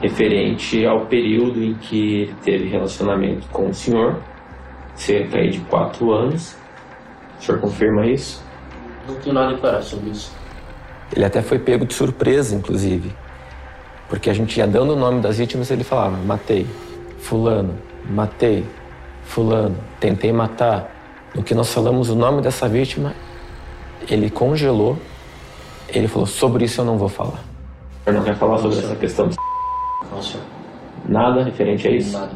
referente ao período em que ele teve relacionamento com o senhor, cerca aí de quatro anos. O senhor confirma isso? Não tenho nada a declarar sobre isso. Ele até foi pego de surpresa, inclusive, porque a gente ia dando o nome das vítimas e ele falava: matei, fulano, matei, fulano, tentei matar. No que nós falamos o nome dessa vítima, ele congelou. Ele falou: sobre isso eu não vou falar. O senhor não quer falar sobre essa questão senhor. Nada referente a isso? Nada.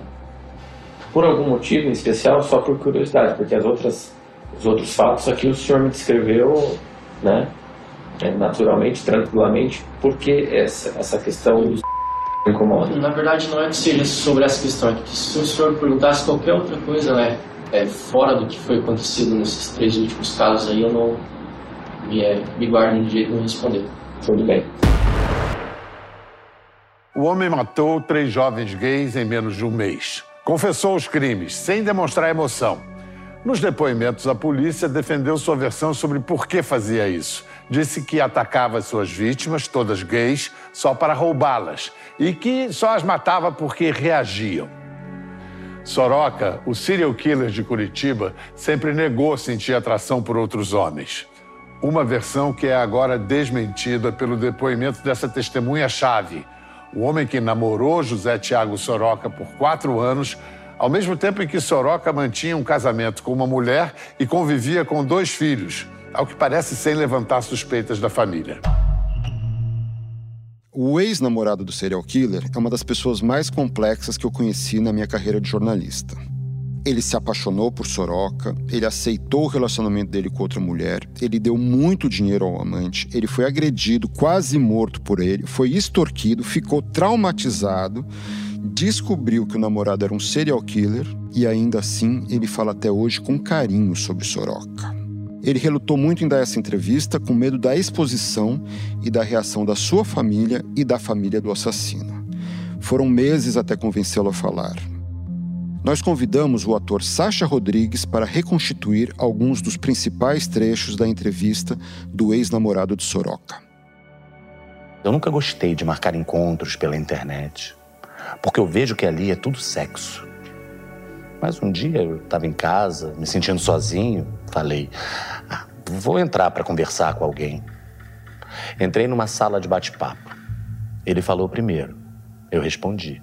Por algum motivo em especial, só por curiosidade, porque as outras, os outros fatos aqui o senhor me descreveu, né, é, naturalmente, tranquilamente, porque essa, essa questão do incomoda. Na verdade, não é que seja sobre essa questão, é que se o senhor perguntasse qualquer outra coisa, né, é, fora do que foi acontecido nesses três últimos casos aí, eu não me, é, me guardo de jeito de não responder. Tudo bem. O homem matou três jovens gays em menos de um mês. Confessou os crimes, sem demonstrar emoção. Nos depoimentos, a polícia defendeu sua versão sobre por que fazia isso. Disse que atacava suas vítimas, todas gays, só para roubá-las e que só as matava porque reagiam. Soroca, o serial killer de Curitiba, sempre negou sentir atração por outros homens. Uma versão que é agora desmentida pelo depoimento dessa testemunha-chave, o homem que namorou José Tiago Soroca por quatro anos, ao mesmo tempo em que Soroca mantinha um casamento com uma mulher e convivia com dois filhos, ao que parece sem levantar suspeitas da família. O ex-namorado do serial killer é uma das pessoas mais complexas que eu conheci na minha carreira de jornalista. Ele se apaixonou por Soroca, ele aceitou o relacionamento dele com outra mulher, ele deu muito dinheiro ao amante, ele foi agredido, quase morto por ele, foi extorquido, ficou traumatizado, descobriu que o namorado era um serial killer e ainda assim ele fala até hoje com carinho sobre Soroca. Ele relutou muito em dar essa entrevista com medo da exposição e da reação da sua família e da família do assassino. Foram meses até convencê-lo a falar. Nós convidamos o ator Sacha Rodrigues para reconstituir alguns dos principais trechos da entrevista do ex-namorado de Soroca. Eu nunca gostei de marcar encontros pela internet, porque eu vejo que ali é tudo sexo. Mas um dia eu estava em casa, me sentindo sozinho, falei: ah, vou entrar para conversar com alguém. Entrei numa sala de bate-papo. Ele falou primeiro. Eu respondi.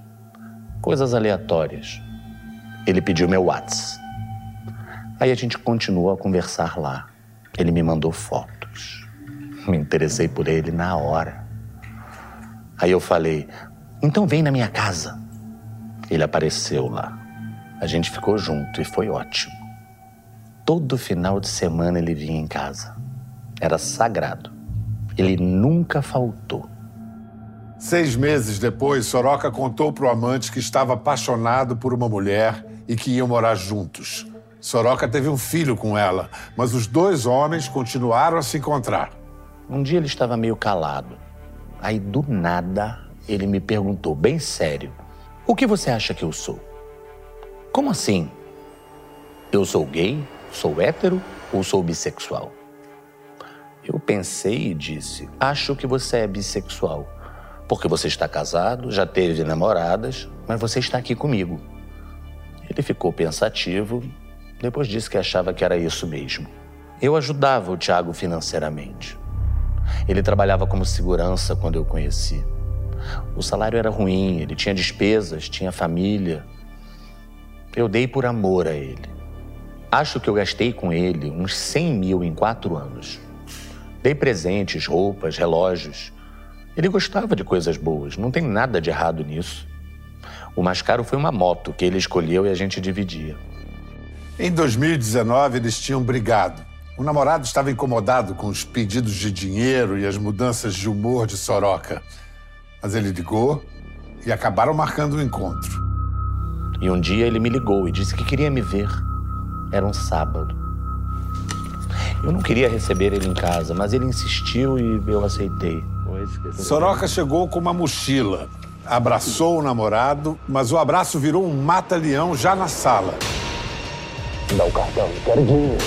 Coisas aleatórias. Ele pediu meu WhatsApp. Aí a gente continuou a conversar lá. Ele me mandou fotos. Me interessei por ele na hora. Aí eu falei: então vem na minha casa. Ele apareceu lá. A gente ficou junto e foi ótimo. Todo final de semana ele vinha em casa. Era sagrado. Ele nunca faltou. Seis meses depois, Soroca contou para o amante que estava apaixonado por uma mulher e que iam morar juntos. Soroca teve um filho com ela, mas os dois homens continuaram a se encontrar. Um dia ele estava meio calado. Aí, do nada, ele me perguntou, bem sério: O que você acha que eu sou? Como assim? Eu sou gay? Sou hétero ou sou bissexual? Eu pensei e disse: Acho que você é bissexual. Porque você está casado, já teve namoradas, mas você está aqui comigo. Ele ficou pensativo, depois disse que achava que era isso mesmo. Eu ajudava o Tiago financeiramente. Ele trabalhava como segurança quando eu conheci. O salário era ruim, ele tinha despesas, tinha família. Eu dei por amor a ele. Acho que eu gastei com ele uns 100 mil em quatro anos. Dei presentes, roupas, relógios. Ele gostava de coisas boas, não tem nada de errado nisso. O mais caro foi uma moto que ele escolheu e a gente dividia. Em 2019, eles tinham brigado. O namorado estava incomodado com os pedidos de dinheiro e as mudanças de humor de Soroca. Mas ele ligou e acabaram marcando o um encontro. E um dia ele me ligou e disse que queria me ver. Era um sábado. Eu não queria receber ele em casa, mas ele insistiu e eu aceitei. Soroca chegou com uma mochila, abraçou o namorado, mas o abraço virou um mata-leão já na sala. Me dá o cartão, quero dinheiro.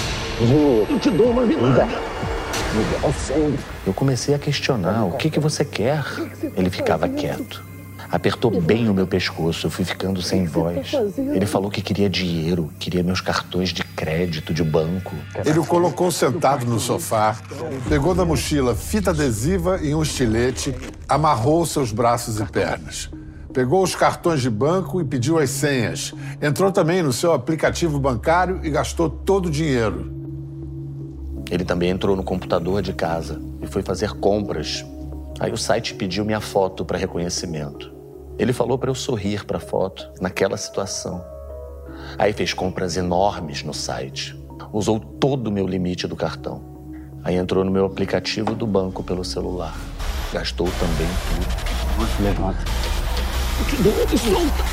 Dinheiro. Eu te dou uma virada. Me dá sempre. Eu comecei a questionar: o que, que você quer? Ele ficava quieto. Apertou bem o meu pescoço, eu fui ficando sem voz. Ele falou que queria dinheiro, queria meus cartões de crédito, de banco. Ele o colocou sentado no sofá, pegou da mochila fita adesiva e um estilete, amarrou seus braços e pernas. Pegou os cartões de banco e pediu as senhas. Entrou também no seu aplicativo bancário e gastou todo o dinheiro. Ele também entrou no computador de casa e foi fazer compras. Aí o site pediu minha foto para reconhecimento. Ele falou para eu sorrir para a foto naquela situação. Aí fez compras enormes no site. Usou todo o meu limite do cartão. Aí entrou no meu aplicativo do banco pelo celular. Gastou também tudo. Levanta. Solta.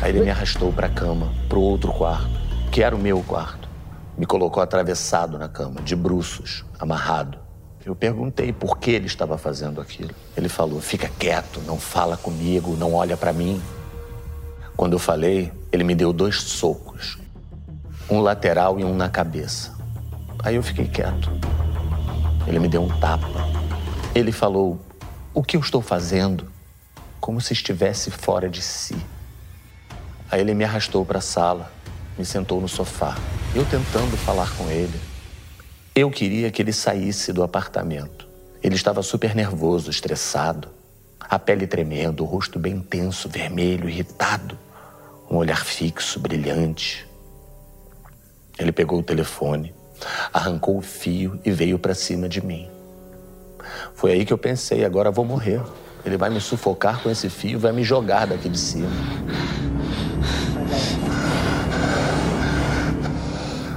Aí ele me arrastou para a cama, pro outro quarto, que era o meu quarto. Me colocou atravessado na cama, de bruços, amarrado. Eu perguntei por que ele estava fazendo aquilo. Ele falou: fica quieto, não fala comigo, não olha para mim. Quando eu falei, ele me deu dois socos, um lateral e um na cabeça. Aí eu fiquei quieto. Ele me deu um tapa. Ele falou: O que eu estou fazendo? Como se estivesse fora de si. Aí ele me arrastou para a sala, me sentou no sofá. Eu tentando falar com ele. Eu queria que ele saísse do apartamento. Ele estava super nervoso, estressado, a pele tremendo, o rosto bem tenso, vermelho, irritado, um olhar fixo, brilhante. Ele pegou o telefone, arrancou o fio e veio para cima de mim. Foi aí que eu pensei: agora vou morrer. Ele vai me sufocar com esse fio, vai me jogar daqui de cima.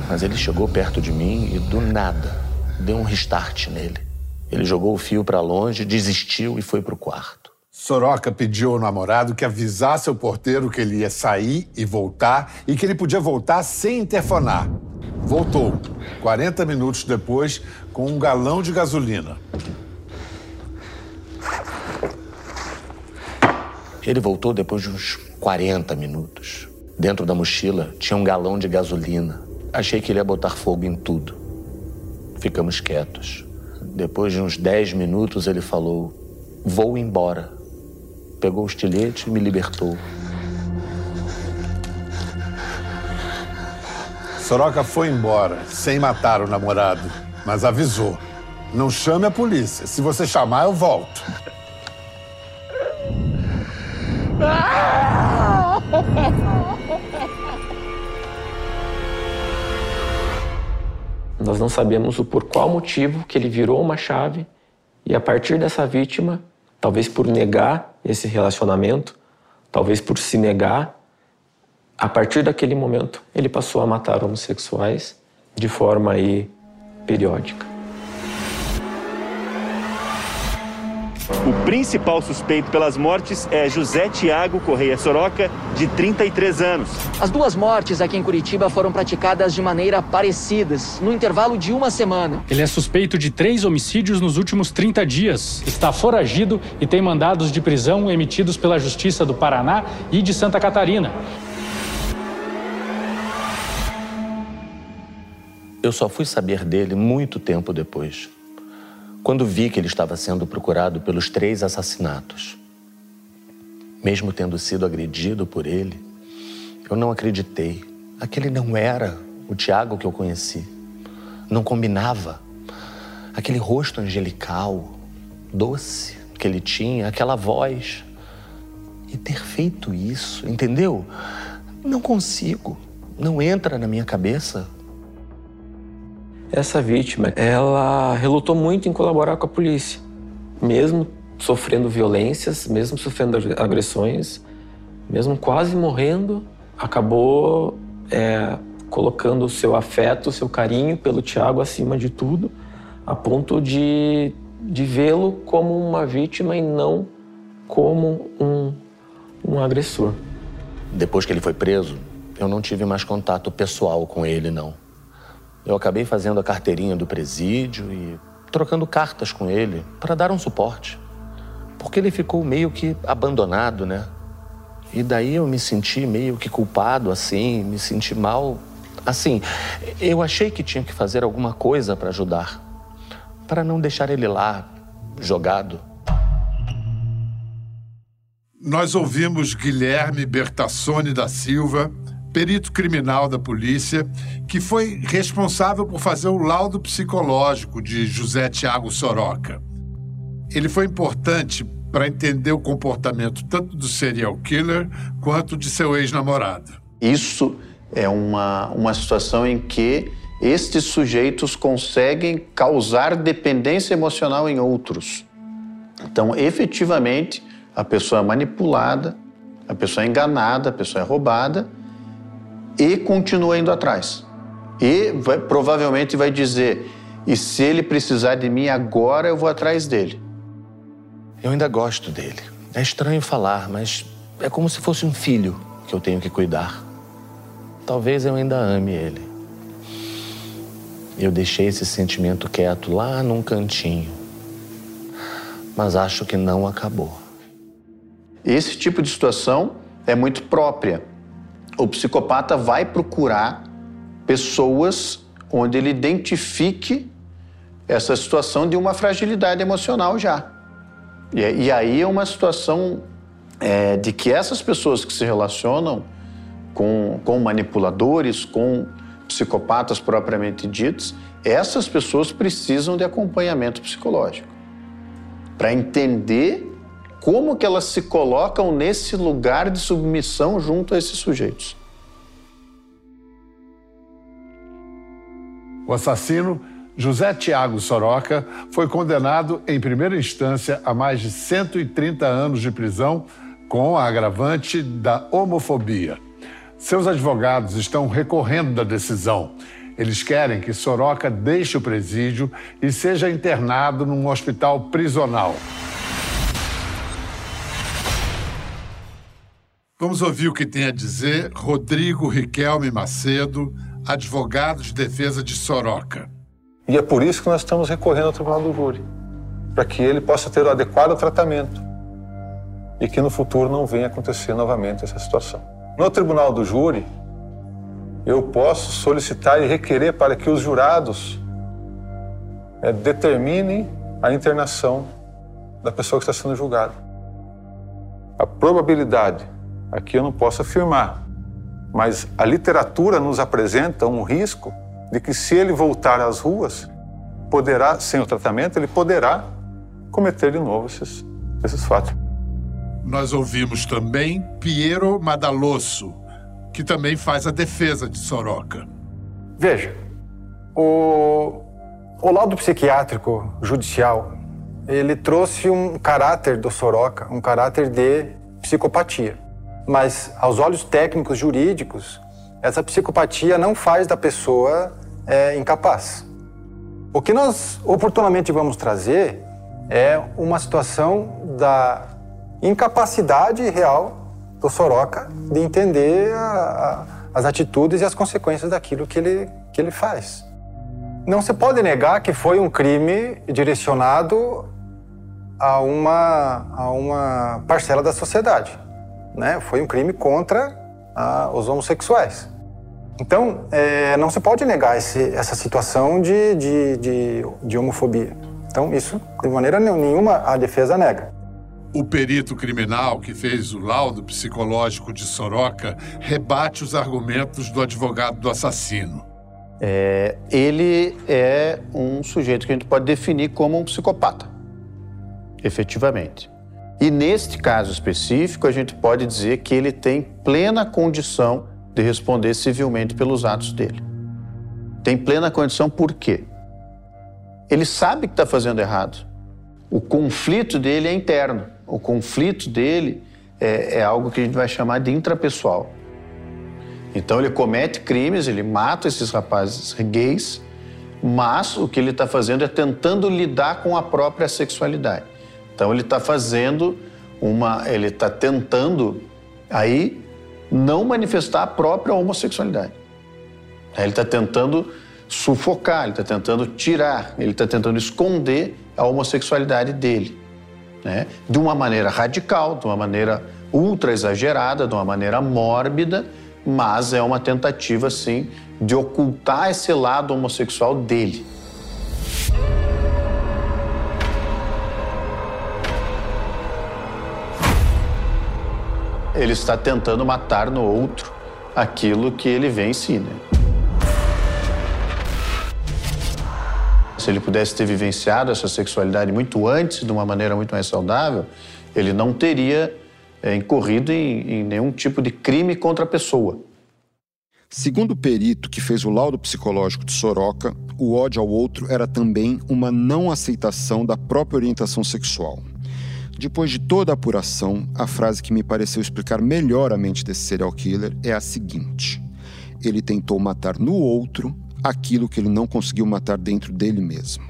Mas ele chegou perto de mim e do nada deu um restart nele. Ele jogou o fio para longe, desistiu e foi para o quarto. Soroca pediu ao namorado que avisasse ao porteiro que ele ia sair e voltar e que ele podia voltar sem interfonar. Voltou, 40 minutos depois, com um galão de gasolina. Ele voltou depois de uns 40 minutos. Dentro da mochila tinha um galão de gasolina. Achei que ele ia botar fogo em tudo. Ficamos quietos. Depois de uns dez minutos, ele falou: Vou embora. Pegou o estilete e me libertou. Soroka foi embora, sem matar o namorado, mas avisou: Não chame a polícia. Se você chamar, eu volto. (laughs) Nós não sabemos o por qual motivo que ele virou uma chave e a partir dessa vítima, talvez por negar esse relacionamento, talvez por se negar, a partir daquele momento ele passou a matar homossexuais de forma aí periódica. O principal suspeito pelas mortes é José Tiago Correia Soroca, de 33 anos. As duas mortes aqui em Curitiba foram praticadas de maneira parecidas, no intervalo de uma semana. Ele é suspeito de três homicídios nos últimos 30 dias. Está foragido e tem mandados de prisão emitidos pela Justiça do Paraná e de Santa Catarina. Eu só fui saber dele muito tempo depois quando vi que ele estava sendo procurado pelos três assassinatos. Mesmo tendo sido agredido por ele, eu não acreditei. Aquele não era o Tiago que eu conheci. Não combinava. Aquele rosto angelical, doce que ele tinha, aquela voz. E ter feito isso, entendeu? Não consigo. Não entra na minha cabeça. Essa vítima, ela relutou muito em colaborar com a polícia, mesmo sofrendo violências, mesmo sofrendo agressões, mesmo quase morrendo, acabou é, colocando o seu afeto, o seu carinho pelo Tiago acima de tudo, a ponto de, de vê-lo como uma vítima e não como um, um agressor. Depois que ele foi preso, eu não tive mais contato pessoal com ele, não. Eu acabei fazendo a carteirinha do presídio e trocando cartas com ele para dar um suporte. Porque ele ficou meio que abandonado, né? E daí eu me senti meio que culpado, assim, me senti mal. Assim, eu achei que tinha que fazer alguma coisa para ajudar, para não deixar ele lá, jogado. Nós ouvimos Guilherme Bertassoni da Silva, perito criminal da polícia, que foi responsável por fazer o laudo psicológico de José Tiago Soroca. Ele foi importante para entender o comportamento tanto do serial killer quanto de seu ex-namorado. Isso é uma, uma situação em que estes sujeitos conseguem causar dependência emocional em outros. Então, efetivamente, a pessoa é manipulada, a pessoa é enganada, a pessoa é roubada e continua indo atrás. E vai, provavelmente vai dizer: e se ele precisar de mim agora, eu vou atrás dele. Eu ainda gosto dele. É estranho falar, mas é como se fosse um filho que eu tenho que cuidar. Talvez eu ainda ame ele. Eu deixei esse sentimento quieto lá num cantinho. Mas acho que não acabou. Esse tipo de situação é muito própria. O psicopata vai procurar pessoas onde ele identifique essa situação de uma fragilidade emocional já. E, e aí é uma situação é, de que essas pessoas que se relacionam com, com manipuladores, com psicopatas propriamente ditos, essas pessoas precisam de acompanhamento psicológico para entender como que elas se colocam nesse lugar de submissão junto a esses sujeitos. O assassino José Tiago Soroca foi condenado em primeira instância a mais de 130 anos de prisão com a agravante da homofobia. Seus advogados estão recorrendo da decisão. Eles querem que Soroca deixe o presídio e seja internado num hospital prisional. Vamos ouvir o que tem a dizer Rodrigo Riquelme Macedo, advogado de defesa de Soroca. E é por isso que nós estamos recorrendo ao Tribunal do Júri, para que ele possa ter o adequado tratamento e que no futuro não venha acontecer novamente essa situação. No Tribunal do Júri, eu posso solicitar e requerer para que os jurados é, determinem a internação da pessoa que está sendo julgada. A probabilidade Aqui eu não posso afirmar, mas a literatura nos apresenta um risco de que se ele voltar às ruas, poderá, sem o tratamento, ele poderá cometer de novo esses, esses fatos. Nós ouvimos também Piero Madalosso, que também faz a defesa de Soroca. Veja, o, o laudo psiquiátrico judicial, ele trouxe um caráter do Soroca, um caráter de psicopatia mas aos olhos técnicos jurídicos, essa psicopatia não faz da pessoa é, incapaz. O que nós oportunamente vamos trazer é uma situação da incapacidade real do Soroca de entender a, a, as atitudes e as consequências daquilo que ele, que ele faz. Não se pode negar que foi um crime direcionado a uma, a uma parcela da sociedade né, foi um crime contra ah, os homossexuais. Então, é, não se pode negar esse, essa situação de, de, de, de homofobia. Então, isso, de maneira nenhuma, a defesa nega. O perito criminal que fez o laudo psicológico de Soroca rebate os argumentos do advogado do assassino. É, ele é um sujeito que a gente pode definir como um psicopata, efetivamente. E neste caso específico, a gente pode dizer que ele tem plena condição de responder civilmente pelos atos dele. Tem plena condição por quê? Ele sabe que está fazendo errado. O conflito dele é interno. O conflito dele é, é algo que a gente vai chamar de intrapessoal. Então ele comete crimes, ele mata esses rapazes gays, mas o que ele está fazendo é tentando lidar com a própria sexualidade. Então ele está fazendo uma, ele está tentando aí não manifestar a própria homossexualidade. Ele está tentando sufocar, ele está tentando tirar, ele está tentando esconder a homossexualidade dele, né? De uma maneira radical, de uma maneira ultra exagerada, de uma maneira mórbida, mas é uma tentativa, sim, de ocultar esse lado homossexual dele. Ele está tentando matar no outro aquilo que ele vê em si, né? Se ele pudesse ter vivenciado essa sexualidade muito antes, de uma maneira muito mais saudável, ele não teria é, incorrido em, em nenhum tipo de crime contra a pessoa. Segundo o perito que fez o laudo psicológico de Soroca, o ódio ao outro era também uma não aceitação da própria orientação sexual. Depois de toda a apuração, a frase que me pareceu explicar melhor a mente desse serial killer é a seguinte: ele tentou matar no outro aquilo que ele não conseguiu matar dentro dele mesmo.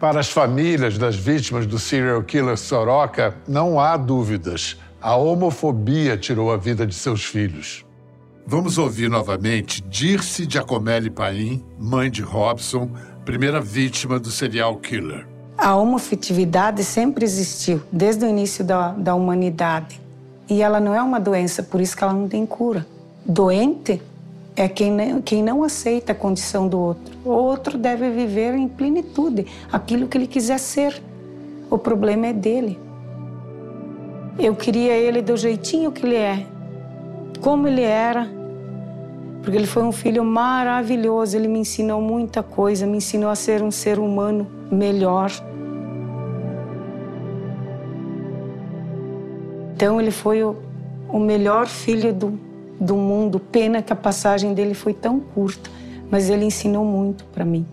Para as famílias das vítimas do serial killer Soroka, não há dúvidas. A homofobia tirou a vida de seus filhos. Vamos ouvir novamente Dirce Giacomelli Paim, mãe de Robson, primeira vítima do serial killer. A homofetividade sempre existiu, desde o início da, da humanidade. E ela não é uma doença, por isso que ela não tem cura. Doente é quem quem não aceita a condição do outro. O outro deve viver em plenitude, aquilo que ele quiser ser. O problema é dele. Eu queria ele do jeitinho que ele é, como ele era, porque ele foi um filho maravilhoso. Ele me ensinou muita coisa, me ensinou a ser um ser humano melhor. Então, ele foi o, o melhor filho do, do mundo. Pena que a passagem dele foi tão curta, mas ele ensinou muito para mim.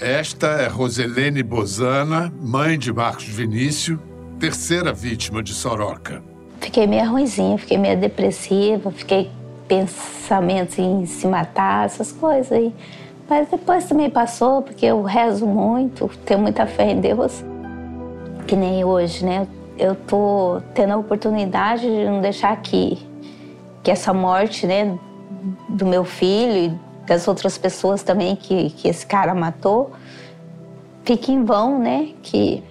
Esta é Roselene Bozana, mãe de Marcos Vinícius, terceira vítima de Soroca. Fiquei meio ruimzinha, fiquei meio depressiva, fiquei pensamentos em se matar, essas coisas aí. Mas depois também passou, porque eu rezo muito, tenho muita fé em Deus. Que nem hoje, né? Eu tô tendo a oportunidade de não deixar que que essa morte, né, do meu filho e das outras pessoas também que, que esse cara matou, fique em vão, né? Que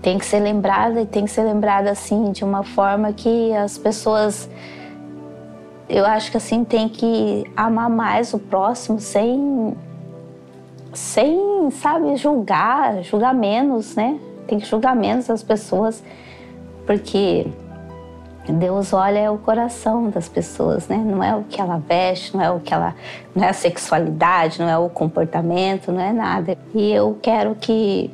tem que ser lembrada e tem que ser lembrada assim de uma forma que as pessoas eu acho que assim tem que amar mais o próximo sem sem sabe julgar julgar menos né tem que julgar menos as pessoas porque Deus olha o coração das pessoas, né? Não é o que ela veste, não é o que ela, não é a sexualidade, não é o comportamento, não é nada. E eu quero que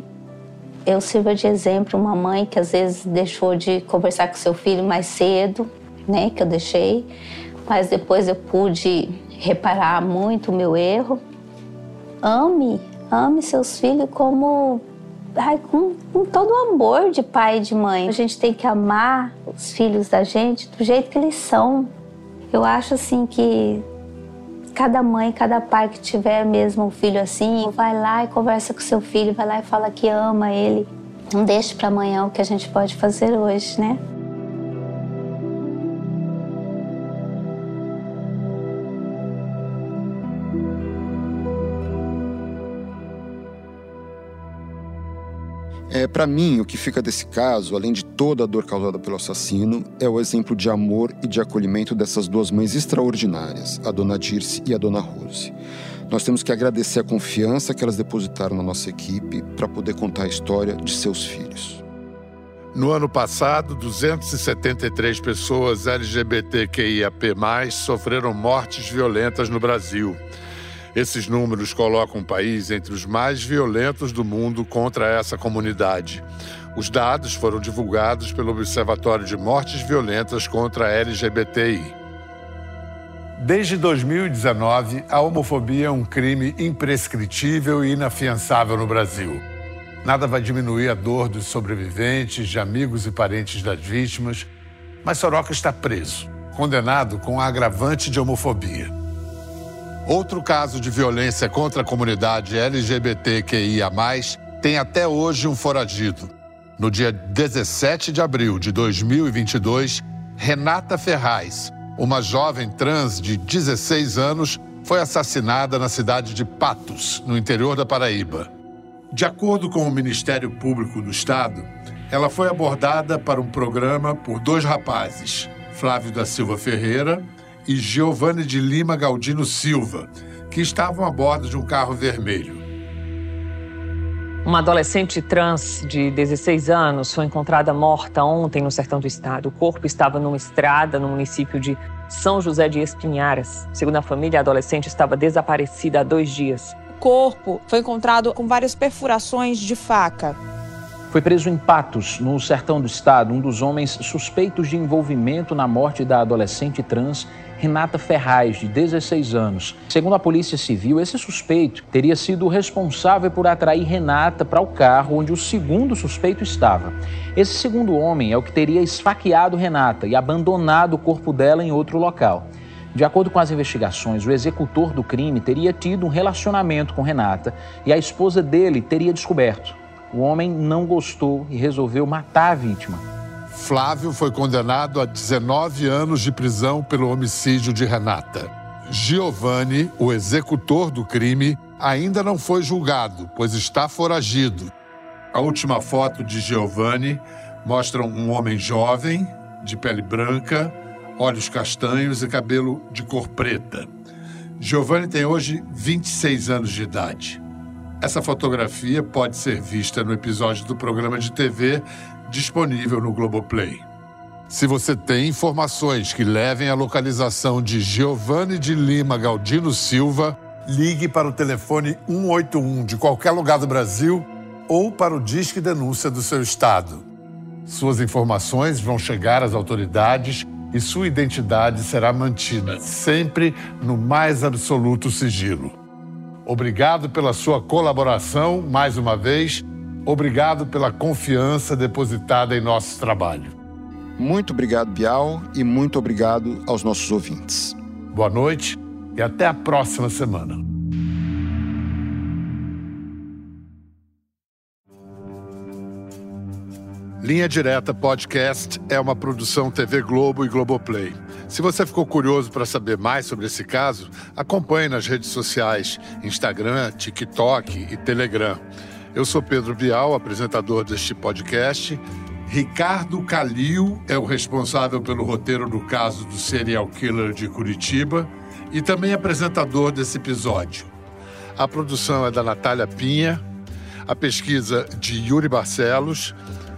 eu sirva de exemplo uma mãe que às vezes deixou de conversar com seu filho mais cedo, né? Que eu deixei, mas depois eu pude reparar muito o meu erro. Ame, ame seus filhos como ai, com, com, todo o amor de pai e de mãe. A gente tem que amar os filhos da gente do jeito que eles são. Eu acho assim que cada mãe, cada pai que tiver mesmo um filho assim, vai lá e conversa com seu filho, vai lá e fala que ama ele. Não deixe para amanhã o que a gente pode fazer hoje, né? É, Para mim, o que fica desse caso, além de toda a dor causada pelo assassino, é o exemplo de amor e de acolhimento dessas duas mães extraordinárias, a dona Dirce e a dona Rose. Nós temos que agradecer a confiança que elas depositaram na nossa equipe para poder contar a história de seus filhos. No ano passado, 273 pessoas LGBTQIAP+, sofreram mortes violentas no Brasil. Esses números colocam o país entre os mais violentos do mundo contra essa comunidade. Os dados foram divulgados pelo Observatório de Mortes Violentas contra a LGBTI. Desde 2019, a homofobia é um crime imprescritível e inafiançável no Brasil. Nada vai diminuir a dor dos sobreviventes, de amigos e parentes das vítimas, mas Soroca está preso, condenado com agravante de homofobia. Outro caso de violência contra a comunidade LGBTQIA, tem até hoje um foragido. No dia 17 de abril de 2022, Renata Ferraz, uma jovem trans de 16 anos, foi assassinada na cidade de Patos, no interior da Paraíba. De acordo com o Ministério Público do Estado, ela foi abordada para um programa por dois rapazes, Flávio da Silva Ferreira e Giovanni de Lima Galdino Silva, que estavam a bordo de um carro vermelho. Uma adolescente trans de 16 anos foi encontrada morta ontem no sertão do estado. O corpo estava numa estrada no município de São José de Espinharas. Segundo a família, a adolescente estava desaparecida há dois dias. O corpo foi encontrado com várias perfurações de faca. Foi preso em Patos, no sertão do estado, um dos homens suspeitos de envolvimento na morte da adolescente trans Renata Ferraz, de 16 anos. Segundo a Polícia Civil, esse suspeito teria sido o responsável por atrair Renata para o carro onde o segundo suspeito estava. Esse segundo homem é o que teria esfaqueado Renata e abandonado o corpo dela em outro local. De acordo com as investigações, o executor do crime teria tido um relacionamento com Renata e a esposa dele teria descoberto. O homem não gostou e resolveu matar a vítima. Flávio foi condenado a 19 anos de prisão pelo homicídio de Renata. Giovanni, o executor do crime, ainda não foi julgado, pois está foragido. A última foto de Giovanni mostra um homem jovem, de pele branca, olhos castanhos e cabelo de cor preta. Giovanni tem hoje 26 anos de idade. Essa fotografia pode ser vista no episódio do programa de TV disponível no Globoplay. Se você tem informações que levem à localização de Giovanni de Lima Galdino Silva, ligue para o telefone 181 de qualquer lugar do Brasil ou para o Disque Denúncia do seu estado. Suas informações vão chegar às autoridades e sua identidade será mantida sempre no mais absoluto sigilo. Obrigado pela sua colaboração mais uma vez Obrigado pela confiança depositada em nosso trabalho. Muito obrigado, Bial, e muito obrigado aos nossos ouvintes. Boa noite e até a próxima semana. Linha Direta Podcast é uma produção TV Globo e Globoplay. Se você ficou curioso para saber mais sobre esse caso, acompanhe nas redes sociais: Instagram, TikTok e Telegram. Eu sou Pedro Bial, apresentador deste podcast. Ricardo Calil é o responsável pelo roteiro do caso do serial killer de Curitiba e também apresentador desse episódio. A produção é da Natália Pinha, a pesquisa de Yuri Barcelos,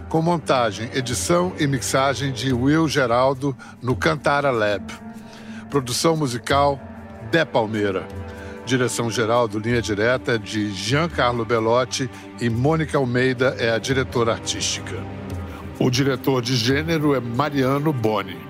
com montagem, edição e mixagem de Will Geraldo no Cantara Lab. Produção musical De Palmeira. Direção-geral do Linha Direta de Giancarlo Bellotti e Mônica Almeida é a diretora artística. O diretor de gênero é Mariano Boni.